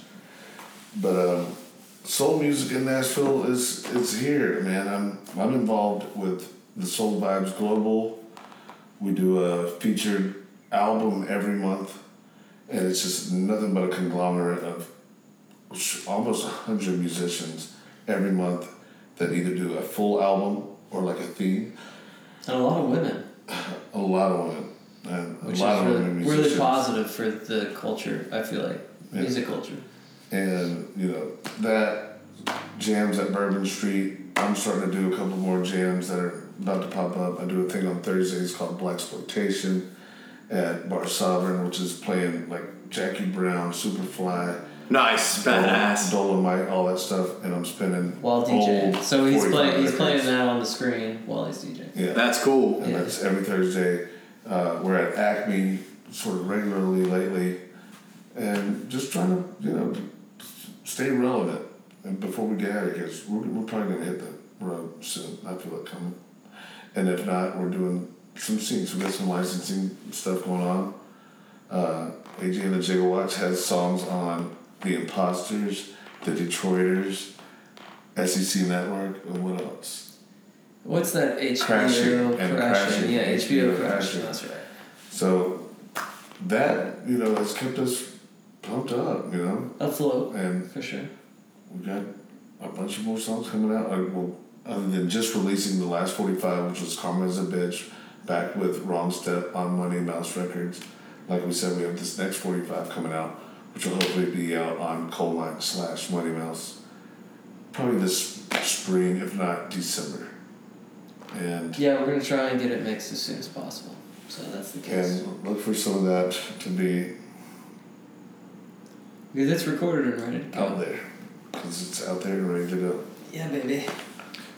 But um, soul music in Nashville is it's here, man. I'm I'm involved with the Soul Vibes Global. We do a featured album every month, and it's just nothing but a conglomerate of almost a hundred musicians every month that either do a full album or like a theme. And a lot of women, A lot of women, and which a lot is of really, women really positive for the culture, I feel like. Yeah. Music culture. And you know that jams at Bourbon Street. I'm starting to do a couple more jams that are about to pop up. I do a thing on Thursdays called Black Exploitation at Bar Sovereign, which is playing like Jackie Brown, Superfly, nice, badass. Dolomite, all that stuff, and I'm spinning While DJ. So he's playing he's playing that on the screen while he's DJing. Yeah, That's cool. and Yeah. that's every Thursday. Uh, we're at Acme sort of regularly lately, and just trying to you know stay relevant. And before we get out of here, 'cause we're, we're probably gonna hit the road soon. I feel it coming. And if not, we're doing some scenes. We've got some licensing stuff going on. Uh, AJ and the Jiggawatts has songs on The Imposters, The Detroiters, SEC Network, and what else? What's that HBO Crashing and crashing? Crashing. Yeah, HBO HBO. That's right. So that you know has kept us pumped up, you know, Afloat and for sure. we got a bunch of more songs coming out. Like, well, other than just releasing the last forty five, which was "Karma Is a Bitch," back with Wrong Step on Money Mouse Records. Like we said, we have this next forty five coming out, which will hopefully be out on Coal slash Money Mouse, probably this spring, if not December. And Yeah, we're gonna try and get it mixed as soon as possible. So that's the case. and look for some of that to be Because it's recorded and ready to out there because it's out there and ready to go. Yeah, baby.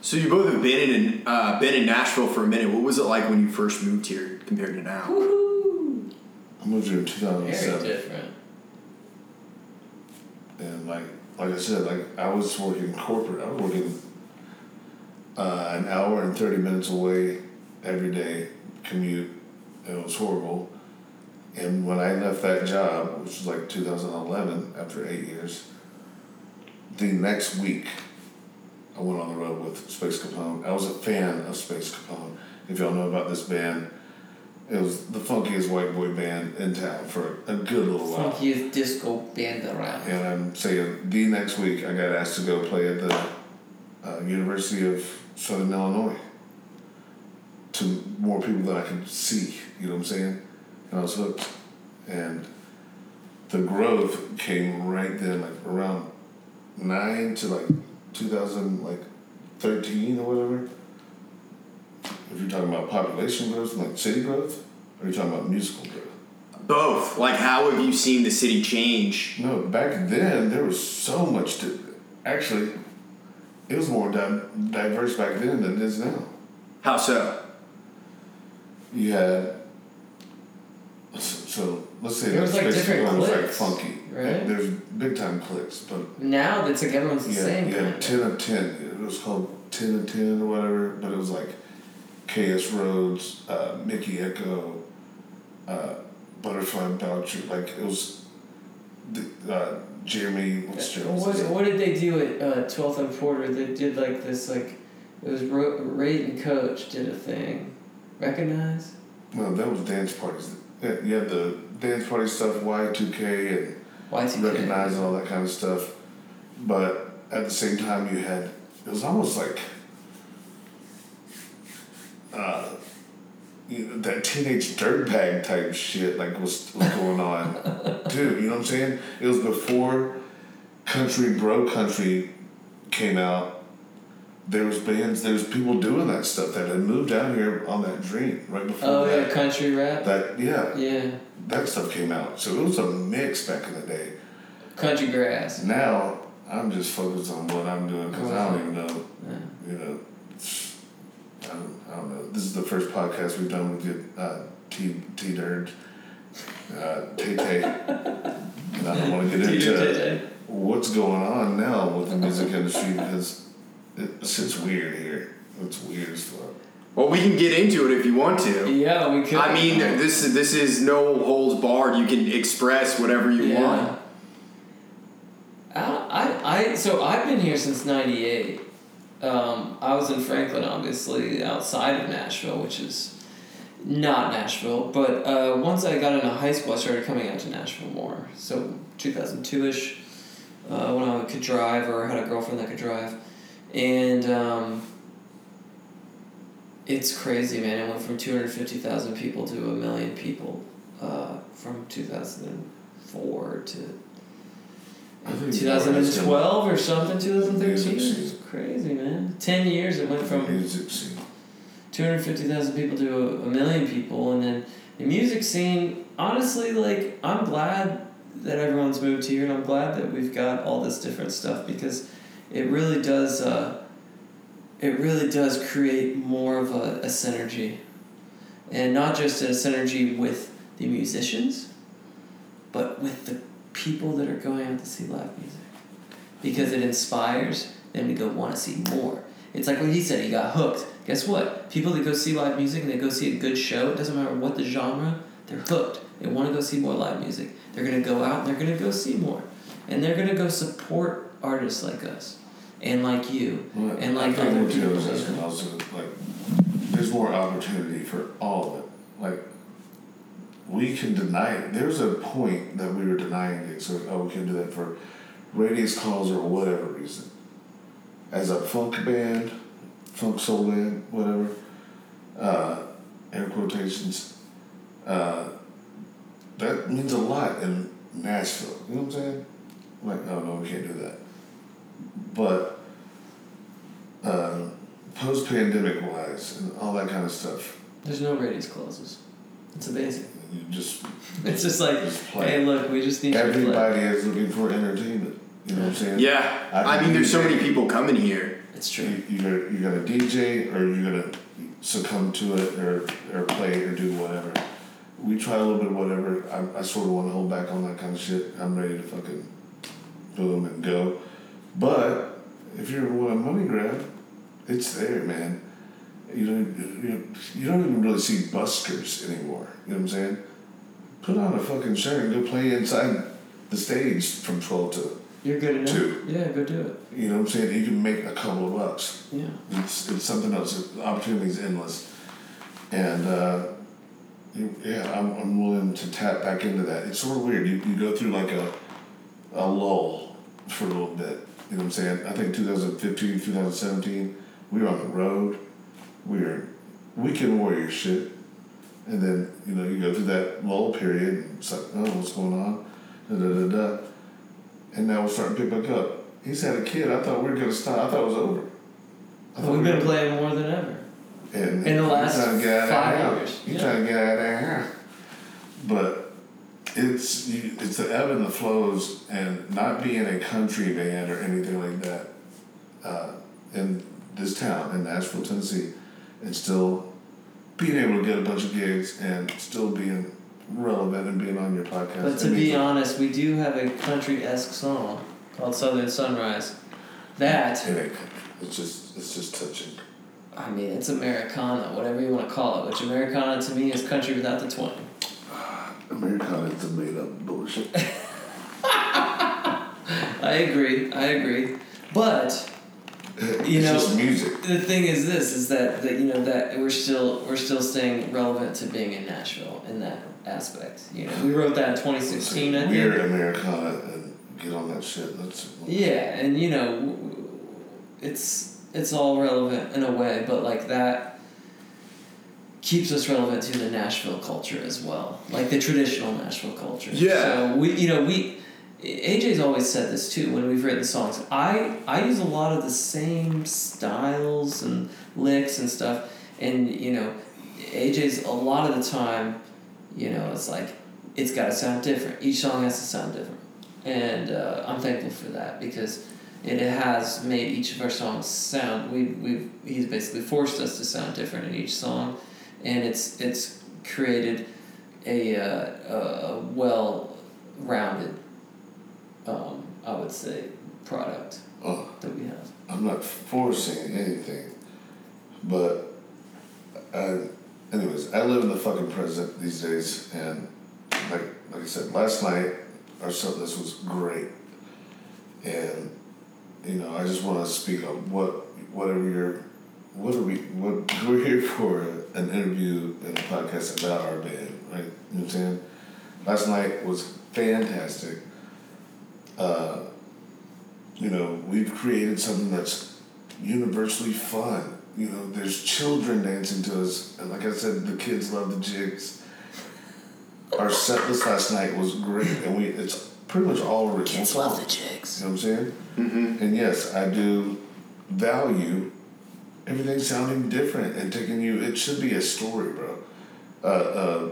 So you both have been in uh, been in Nashville for a minute. What was it like when you first moved here compared to now? Woohoo! I moved here in two thousand seven. Very different. and like like I said, like I was working corporate. I was working uh, an hour and thirty minutes away every day commute. It was horrible. And when I left that job, which was like 2011, after eight years, the next week, I went on the road with Space Capone. I was a fan of Space Capone. If y'all know about this band, it was the funkiest white boy band in town for a good little while. Funkiest disco band around. And I'm saying the next week I got asked to go play at the uh, University of Southern Illinois to more people than I could see. You know what I'm saying? And I was hooked. And the growth came right then, like around nine to like 2000, like 13 or whatever. If you're talking about population growth, like city growth, or are you talking about musical growth? Both. Like, how have you seen the city change? No, back then there was so much to. Actually, it was more di- diverse back then than it is now. How so? You had. So, so let's say There was, that like, Space different Camp was like cliques, funky. right? There's big time clicks, but Now that's like everyone's the you had, same. you kind had ten of ten. It was called ten of ten or whatever, but it was like KS Rhoads, uh, Mikky Ekko, uh, Butterfly Boucher. Like it was. The, uh, Jeremy, what's Jeremy's What, what did they do at uh, 12th and Porter? They did like this, like, it was Ro- Rate and Coach did a thing. Recognize? No, that was dance parties. Yeah, you had the dance party stuff, Y2K, and Y2K. recognize and all that kind of stuff. But at the same time, you had it was almost like uh, you know, that teenage dirtbag type shit like was was going on, <laughs> dude. You know what I'm saying? It was before country bro country came out. There was bands, there was people doing that stuff that had moved down here on that dream right before Oh that. yeah, country rap. That yeah, Yeah, that stuff came out. So it was a mix back in the day. country grass. Now I'm just focused on what I'm doing because I don't even know. Yeah. You know, I don't, I don't know. This is the first podcast we've done with you, uh, T T Dirt, uh, Tay Tay, and I don't want to get <laughs> into what's going on now with the music industry because it's just weird here. It's weird as fuck. Well, we can get into it if you want to. Yeah, we could. I mean, this this is no holds barred. You can express whatever you Yeah. want. I, I, I so I've been here since '98. Um, I was in Franklin, obviously, outside of Nashville, which is not Nashville. But uh, once I got into high school, I started coming out to Nashville more. So 2002 ish, uh, when I could drive or had a girlfriend that could drive, and um, it's crazy, man. It went from 250,000 people to a million people uh, from 2004 to 2012 or something, 2013. It's crazy, man. 10 years it went from music scene. 250,000 people to a, a million people. And then the music scene, honestly, like, I'm glad that everyone's moved here and I'm glad that we've got all this different stuff because it really does, uh, it really does create more of a, a synergy. And not just a synergy with the musicians, but with the people that are going out to see live music. Because it inspires them to go want to see more. It's like what he said, he got hooked. Guess what? People that go see live music and they go see a good show, it doesn't matter what the genre, they're hooked. They want to go see more live music. They're going to go out and they're going to go see more. And they're going to go support artists like us and like you Well, and like other what people. was you also like there's more opportunity for all of it. Like we can deny it. There's a point that we were denying it, so oh we can do that for radius clauses or whatever reason. As a funk band, funk soul band, whatever, uh, air quotations, uh, that means a lot in Nashville. You know what I'm saying? Like, oh no, we can't do that. But uh, post pandemic wise and all that kind of stuff, There's no ratings clauses. It's amazing. you just <laughs> It's just like, Just hey, look, we just need you to play. everybody is looking for entertainment. You know what I'm saying? Yeah, I I mean, there's so many people coming here. It's true. You, you're you're gonna DJ or you're gonna succumb to it or or play or do whatever. We try a little bit of whatever. I, I sort of want to hold back on that kind of shit. I'm ready to fucking boom and go. But if you want a money grab, it's there, man. You don't you, you don't even really see buskers anymore. You know what I'm saying? Put on a fucking shirt and go play inside the stage from twelve to You're good enough. Two. Yeah, go do it. you know what I'm saying? You can make a couple of bucks. Yeah. It's, it's something else. The opportunity's endless. And uh, you, yeah, I'm, I'm willing to tap back into that. It's sort of weird. You, you go through like a, a lull for a little bit. You know what I'm saying? I think 2015, 2017, we were on the road. We were weekend warrior shit. And then, you know, you go through that lull period and it's like, oh, what's going on? Da, da, da, da. And now we're starting to pick back up. He's had a kid. I thought we were going to stop. I thought it was over. I thought We've we been playing more than ever. and In the last trying to get out of five years, yeah. trying to get out of there. But it's it's the ebb and the flows, and not being a country band or anything like that uh, in this town in Nashville, Tennessee, and still being able to get a bunch of gigs and still being relevant and being on your podcast. But to be honest, we do have a country esque song called Southern Sunrise. That it. It's just it's just touching. I mean, it's Americana, whatever you want to call it. Which Americana to me is country without the twang. Americana is a made up bullshit. I agree. I agree. But You know- the thing is this is that, that you know that we're still we're still staying relevant to being in Nashville in that aspect. You know, we wrote that in 2016. I think. We're Americana and get on that shit. That's Yeah, and you know, it's it's all relevant in a way, but like that keeps us relevant to the Nashville culture as well, like the traditional Nashville culture. Yeah. So we, you know, we. AJ's always said this too when we've written songs. I I use a lot of the same styles and licks and stuff, and you know, AJ's a lot of the time, you know, it's like it's got to sound different. Each song has to sound different, and uh, I'm thankful for that because it has made each of our songs sound. We we he's basically forced us to sound different in each song, and it's it's created a uh, a well rounded, um, I would say, product Oh, that we have. I'm not forcing anything, but I, anyways, I live in the fucking present these days, and like like I said, last night our list was great, and you know I just want to speak on what whatever you're. What are we? What <laughs> we're here for? An interview and a podcast about our band, right? You know what I'm saying? Last night was fantastic. Uh, you know, we've created something that's universally fun. You know, there's children dancing to us, and like I said, the kids love the jigs. Our set list last night was great, and we it's pretty much all original. the jigs. You know what I'm saying? Mm-hmm. And yes, I do value everything sounding different and taking you. It should be a story, bro. Uh, uh,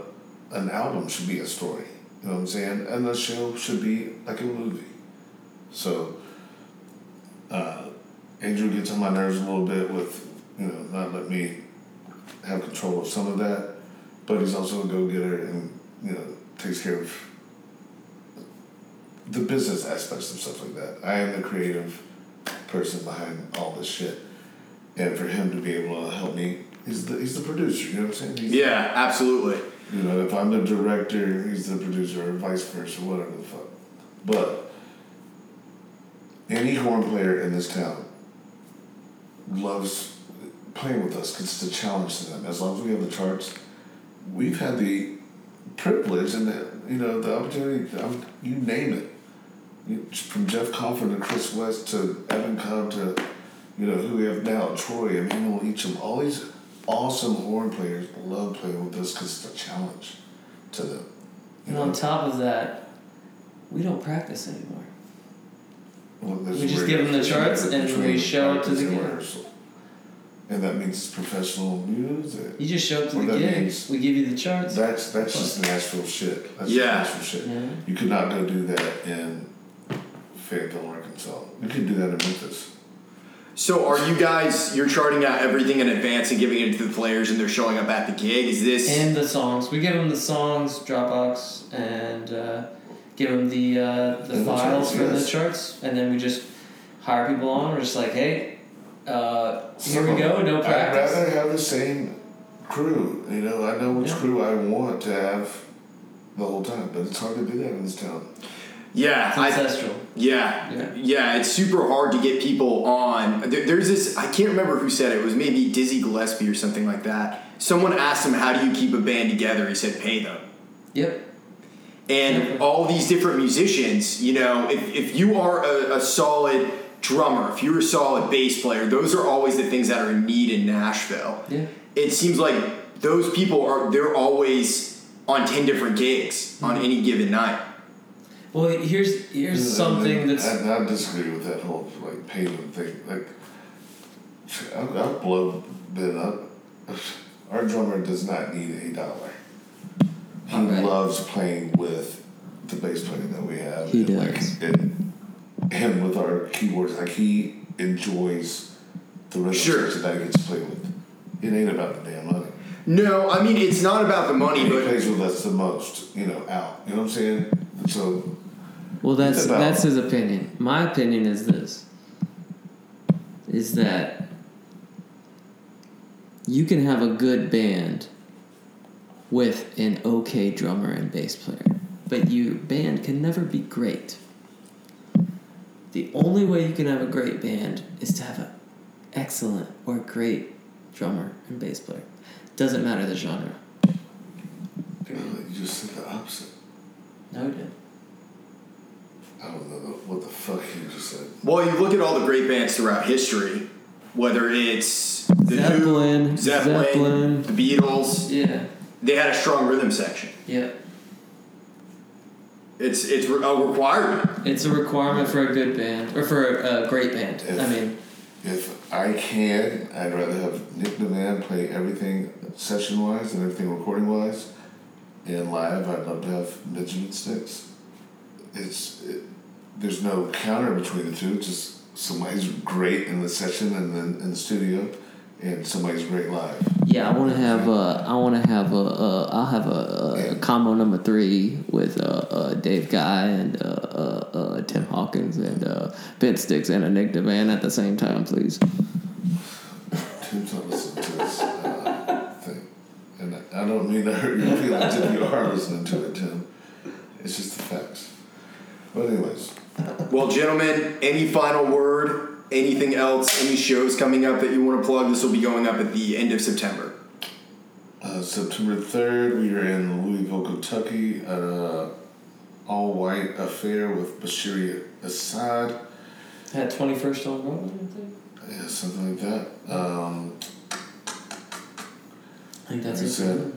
an album should be a story. You know what I'm saying? And a show should be like a movie. So, uh, Andrew gets on my nerves a little bit with, you know, not let me have control of some of that. But he's also a go getter and, you know, takes care of the business aspects of stuff like that. I am the creative person behind all this shit. And for him to be able to help me, he's the, he's the producer, you know what I'm saying? He's, Yeah, absolutely. You know, if I'm the director, he's the producer, or vice versa, whatever the fuck. But any horn player in this town loves playing with us because it's a challenge to them. As long as we have the charts, we've had the privilege and the you know the opportunity. Um, you name it, you, from Jeff Coffin to Chris West to Evan Cobb to you know who we have now, Troy, Emmanuel Echem, all these awesome horn players love playing with us because it's a challenge to them. You And know? on top of that, we don't practice anymore. Well, We just give them the charts and we show up to the and gig. rehearsal. And that means it's professional music. You just show up to What the that gig. means- We give you the charts. That's that's just Nashville shit. That's Yeah. just Nashville shit. Yeah. You could not go do that in Fayetteville, Arkansas. You could do that in Memphis. So are you guys you're charting out everything in advance and giving it to the players and they're showing up at the gig? Is this And the songs. We give them the songs, Dropbox, and uh, give them the uh, the And the files charts, for yes. the charts, and then we just hire people on. We're just like, hey, uh, here Some we go. them- No I'd rather have the same crew. You know, I know which Yeah. crew I want to have the whole time, but it's hard to do that in this town. Yeah, It's I, yeah, Yeah. yeah, It's super hard to get people on. There, there's this. I can't remember who said it. It was maybe Dizzy Gillespie or something like that. Someone asked him, "How do you keep a band together?" He said, "Pay them." Yep. And Mhm. all these different musicians, you know, if, if you are a, a solid drummer, if you're a solid bass player, those are always the things that are in need in Nashville. Yeah. It seems like those people are they're always on ten different gigs on any given night. Well, here's here's And- something and that's I, I disagree with that whole like payment thing. Like, I've, I've blown been up. Our drummer does not need a dollar. He Alright. loves playing with the bass player that we have. He and, Like, does. and, and with our keyboards, like he enjoys the rhythm Sure. that he gets to play with. It ain't about the damn money. No, I mean it's not about the money, he but plays with us the most, you know, out. You know what I'm saying? So well, that's about- that's his opinion. My opinion is this: is that you can have a good band with an okay drummer and bass player, but your band can never be great. The only way you can have a great band is to have an excellent or great drummer and bass player. Doesn't matter the genre. you, you just said the opposite. No, it did. I don't know what the fuck you just said. well, you look at all the great bands throughout history, whether it's The Who, Zeppelin, Zeppelin, Zeppelin. the Beatles. Yeah, They had a strong rhythm section. yeah. It's it's a requirement. It's a requirement for a good band or for a great band. I mean, If I can, I'd rather have Nick DeVan play everything session wise and everything recording wise. And live, I'd love to have Benjamin Sticks. It's it, there's no counter between the two. It's just somebody's great in the session and then in the studio, and somebody's great live. Yeah, I want to have. Uh, I want to have a. Uh, I'll have a, a combo number three with uh, uh, Dave Guy and uh, uh, uh, Tim Hawkins and uh, Ben Sticks and a Nick DeVan at the same time, please. Tim's not listening to this uh, thing, and I, I don't mean to hurt your feelings if you are listening to it, Tim. It's just the facts. But anyways. Well, gentlemen, any final word? Anything else? Any shows coming up that you want to plug? This will be going up at the end of September. Uh, September 3rd, we are in Louisville, Kentucky at a all white affair with Bashiri Asad. at Twenty First on Broadway, I think. Yeah, something like that. Um, I think that's Like it. said.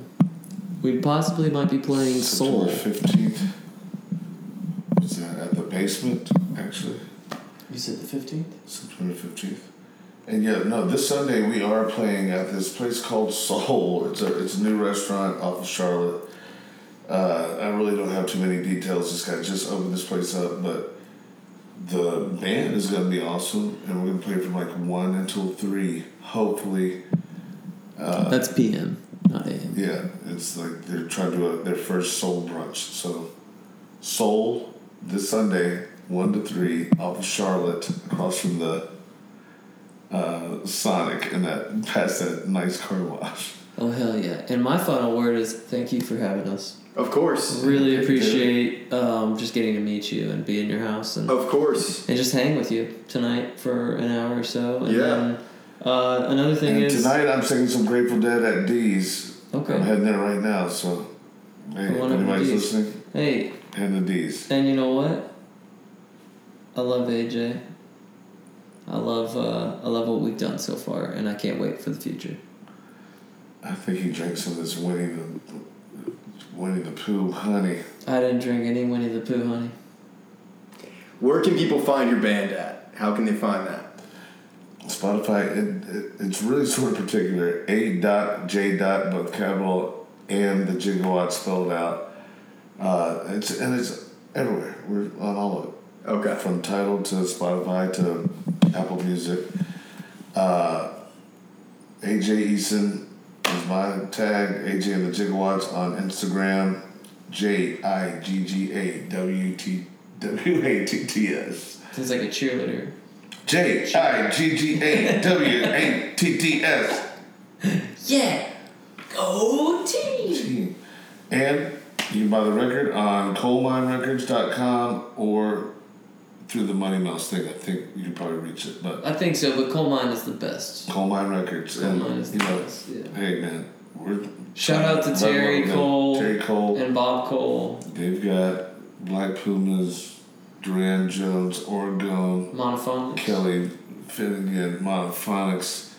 We possibly might be playing Soul. September 15th. Is that at the basement, actually? You said the fifteenth. September 15th. And yeah, no, this Sunday we are playing at this place called Soul. It's a, it's a new restaurant off of Charlotte. Uh, I really don't have too many details. This guy just opened this place up, but the band is going to be awesome, and we're going to play from like 1 until 3, hopefully. Uh, That's PM, not AM. yeah, it's like they're trying to do a, their first soul brunch. So, Soul this Sunday, one to three, off of Charlotte, across from the uh, Sonic, and that past that nice car wash. Oh hell yeah! And my final word is thank you for having us. Of course. Really appreciate um, just getting to meet you and be in your house and Of course. and just hang with you tonight for an hour or so. And Yeah. then uh, another thing And is tonight I'm singing some Grateful Dead at D's. Okay. I'm heading there right now, so hey, if Come on up to anybody's listening, hey, head to D's. and you know what? I love AJ. I love uh, I love what we've done so far, and I can't wait for the future. I think he drank some of this Winnie the Winnie the Pooh honey. I didn't drink any Winnie the Pooh, honey. Where can people find your band at? How can they find that? Spotify, it, it, it's really sort of particular. A dot J dot, both capital and the Jiggawatt spelled out. Uh, it's and it's everywhere. We're on all of it, Okay. from Tidal to Spotify to Apple Music. Uh, AJ Eason is my tag. AJ and the Jiggawatts on Instagram. J I G G A W T W A T T S. Sounds like a cheerleader. J I G G A W A T T S. <laughs> Yeah. Go team. Team. And you can buy the record on coleminerecords.com or through the Money Mouse thing. I think you can probably reach it. But I think so, but Colemine is the best. Colemine Records. Coal and, Mine is the know, best. Yeah. hey, man. We're Shout out to Terry Cole Terry Cole. And Bob Cole, They've got Black Pumas, Durand Jones, Oregon, Monophonics. Kelly Finnigan, Monophonics.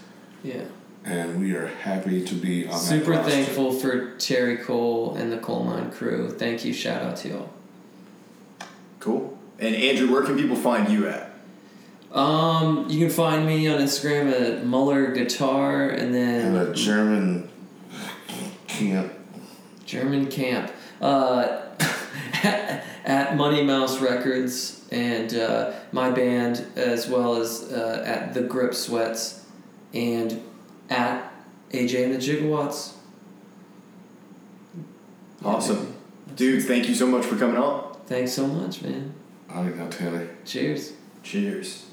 Yeah. And we are happy to be on Super that roster. thankful for Terry Cole and the Colemine crew. Thank you. Shout out to y'all. Cool. And Andrew, where can people find you at? Um, you can find me on Instagram at Muller Guitar and then And then a German camp. German Camp. Uh, <laughs> at Money Mouse Records and uh, my band, as well as uh, at The Grip Sweats and at AJ and the Jiggawatts. Awesome. Dudes, thank you so much for coming on. Thanks so much, man. All right, now Taylor. Cheers. Cheers.